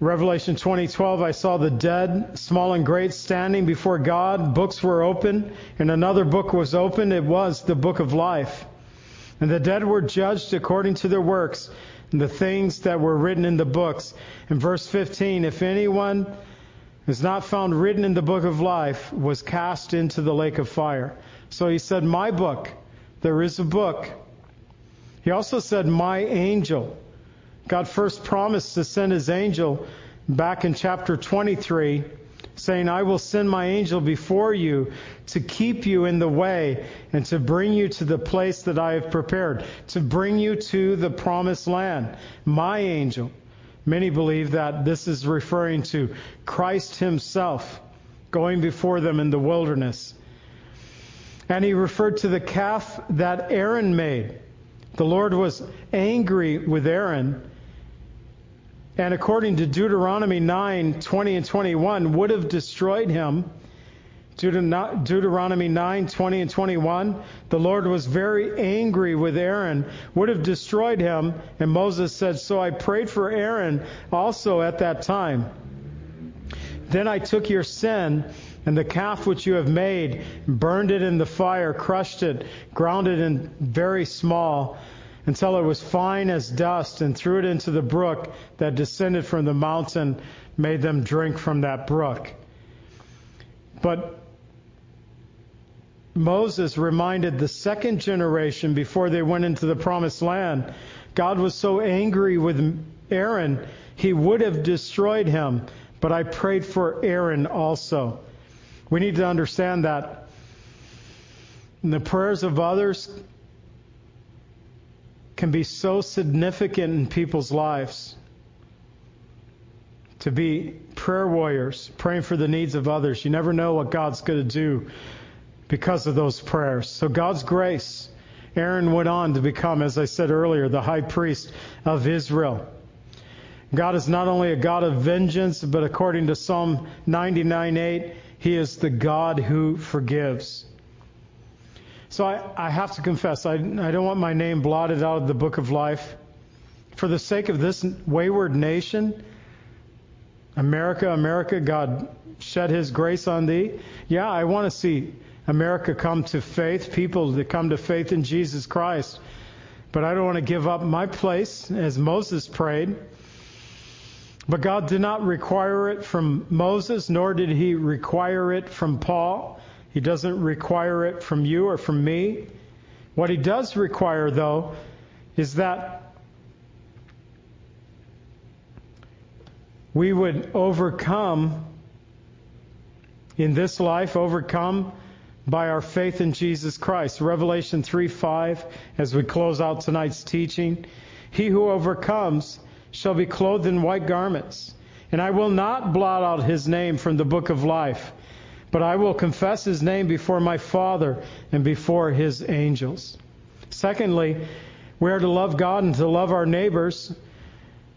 Revelation 20:12 I saw the dead small and great standing before God books were open and another book was opened it was the book of life and the dead were judged according to their works and the things that were written in the books. In verse 15, if anyone is not found written in the book of life, was cast into the lake of fire. So he said, My book. There is a book. He also said, My angel. God first promised to send his angel back in chapter 23 saying, I will send my angel before you to keep you in the way and to bring you to the place that I have prepared, to bring you to the promised land. My angel. Many believe that this is referring to Christ himself going before them in the wilderness. And he referred to the calf that Aaron made. The Lord was angry with Aaron and according to Deuteronomy 9 20 and 21, would have destroyed him. Deuteronomy 9 20 and 21, the Lord was very angry with Aaron, would have destroyed him. And Moses said, So I prayed for Aaron also at that time. Then I took your sin and the calf which you have made, burned it in the fire, crushed it, ground it in very small until it was fine as dust and threw it into the brook that descended from the mountain, made them drink from that brook. But Moses reminded the second generation before they went into the promised land, God was so angry with Aaron, he would have destroyed him. But I prayed for Aaron also. We need to understand that the prayers of others can be so significant in people's lives. To be prayer warriors, praying for the needs of others. You never know what God's going to do because of those prayers. So God's grace. Aaron went on to become, as I said earlier, the high priest of Israel. God is not only a God of vengeance, but according to Psalm 99:8, He is the God who forgives. So I, I have to confess, I, I don't want my name blotted out of the book of life. For the sake of this wayward nation, America, America, God shed His grace on thee. Yeah, I want to see America come to faith, people that come to faith in Jesus Christ. But I don't want to give up my place as Moses prayed. But God did not require it from Moses, nor did he require it from Paul. He doesn't require it from you or from me. What he does require, though, is that we would overcome in this life, overcome by our faith in Jesus Christ. Revelation 3 5, as we close out tonight's teaching. He who overcomes shall be clothed in white garments, and I will not blot out his name from the book of life, but I will confess his name before my Father and before his angels. Secondly, we are to love God and to love our neighbors.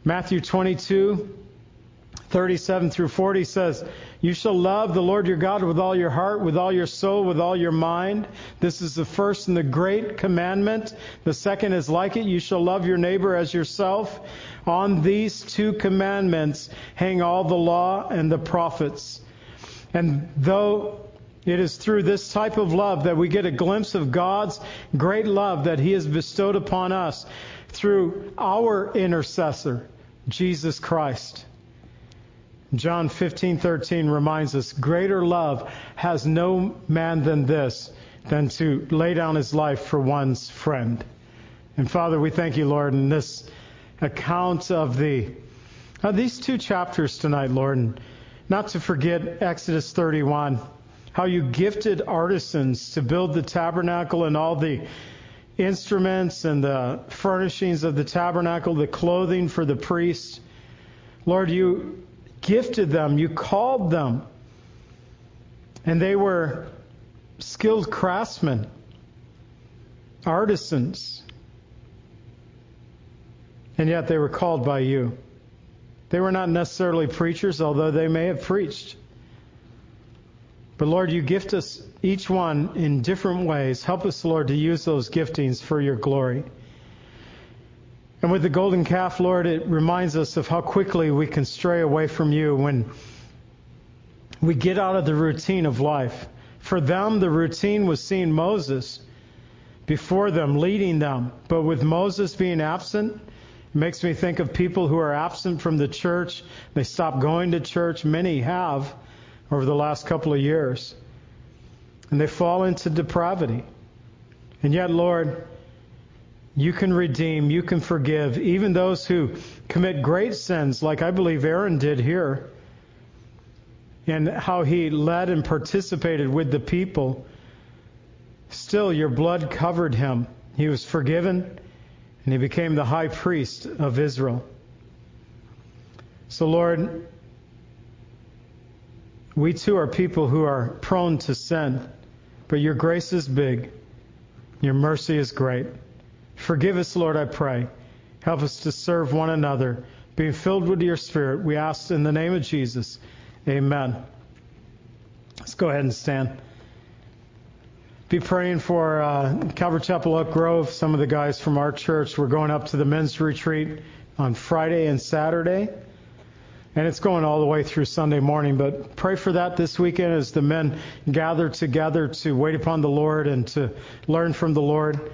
Matthew 22, 37 through 40 says, You shall love the Lord your God with all your heart, with all your soul, with all your mind. This is the first and the great commandment. The second is like it. You shall love your neighbor as yourself. On these two commandments hang all the law and the prophets. And though it is through this type of love that we get a glimpse of God's great love that He has bestowed upon us through our intercessor, Jesus Christ. John 15:13 reminds us, "Greater love has no man than this, than to lay down his life for one's friend." And Father, we thank you, Lord, in this account of the of these two chapters tonight, Lord, and not to forget Exodus 31, how you gifted artisans to build the tabernacle and all the instruments and the furnishings of the tabernacle, the clothing for the priests. Lord, you gifted them, you called them. And they were skilled craftsmen, artisans. And yet they were called by you. They were not necessarily preachers, although they may have preached. But Lord, you gift us each one in different ways. Help us, Lord, to use those giftings for your glory. And with the golden calf, Lord, it reminds us of how quickly we can stray away from you when we get out of the routine of life. For them, the routine was seeing Moses before them, leading them. But with Moses being absent, it makes me think of people who are absent from the church. They stop going to church. Many have over the last couple of years. And they fall into depravity. And yet, Lord, you can redeem, you can forgive, even those who commit great sins, like I believe Aaron did here, and how he led and participated with the people. Still, your blood covered him. He was forgiven, and he became the high priest of Israel. So, Lord, we too are people who are prone to sin, but your grace is big, your mercy is great. Forgive us, Lord, I pray. Help us to serve one another, being filled with your Spirit. We ask in the name of Jesus. Amen. Let's go ahead and stand. Be praying for uh, Calvary Chapel Oak Grove. Some of the guys from our church. We're going up to the men's retreat on Friday and Saturday. And it's going all the way through Sunday morning. But pray for that this weekend as the men gather together to wait upon the Lord and to learn from the Lord.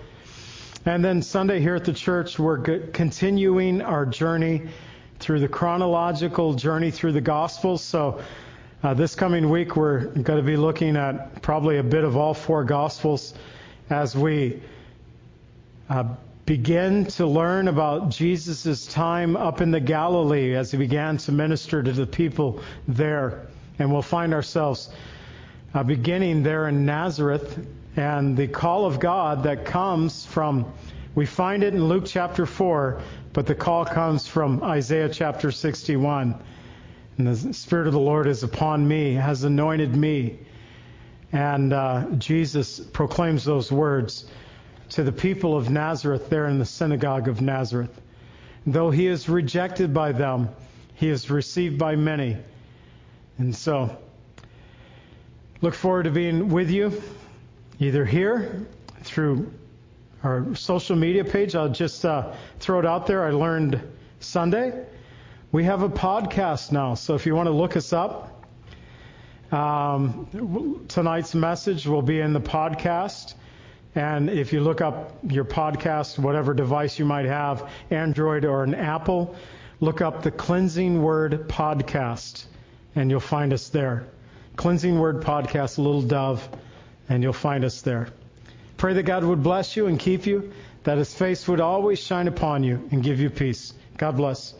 And then Sunday here at the church, we're continuing our journey through the chronological journey through the Gospels. So uh, this coming week, we're going to be looking at probably a bit of all four Gospels as we uh, begin to learn about Jesus' time up in the Galilee as he began to minister to the people there. And we'll find ourselves uh, beginning there in Nazareth and the call of God that comes from, we find it in Luke chapter 4, but the call comes from Isaiah chapter 61. And the Spirit of the Lord is upon me, has anointed me. And uh, Jesus proclaims those words to the people of Nazareth there in the synagogue of Nazareth. Though he is rejected by them, he is received by many. And so, look forward to being with you either here through our social media page. I'll just uh, throw it out there. I learned Sunday. We have a podcast now, so if you want to look us up, um, tonight's message will be in the podcast. And if you look up your podcast, whatever device you might have, Android or an Apple, look up the Cleansing Word Podcast, and you'll find us there. Cleansing Word Podcast, Little Dove and you'll find us there. Pray that God would bless you and keep you, that his face would always shine upon you and give you peace. God bless.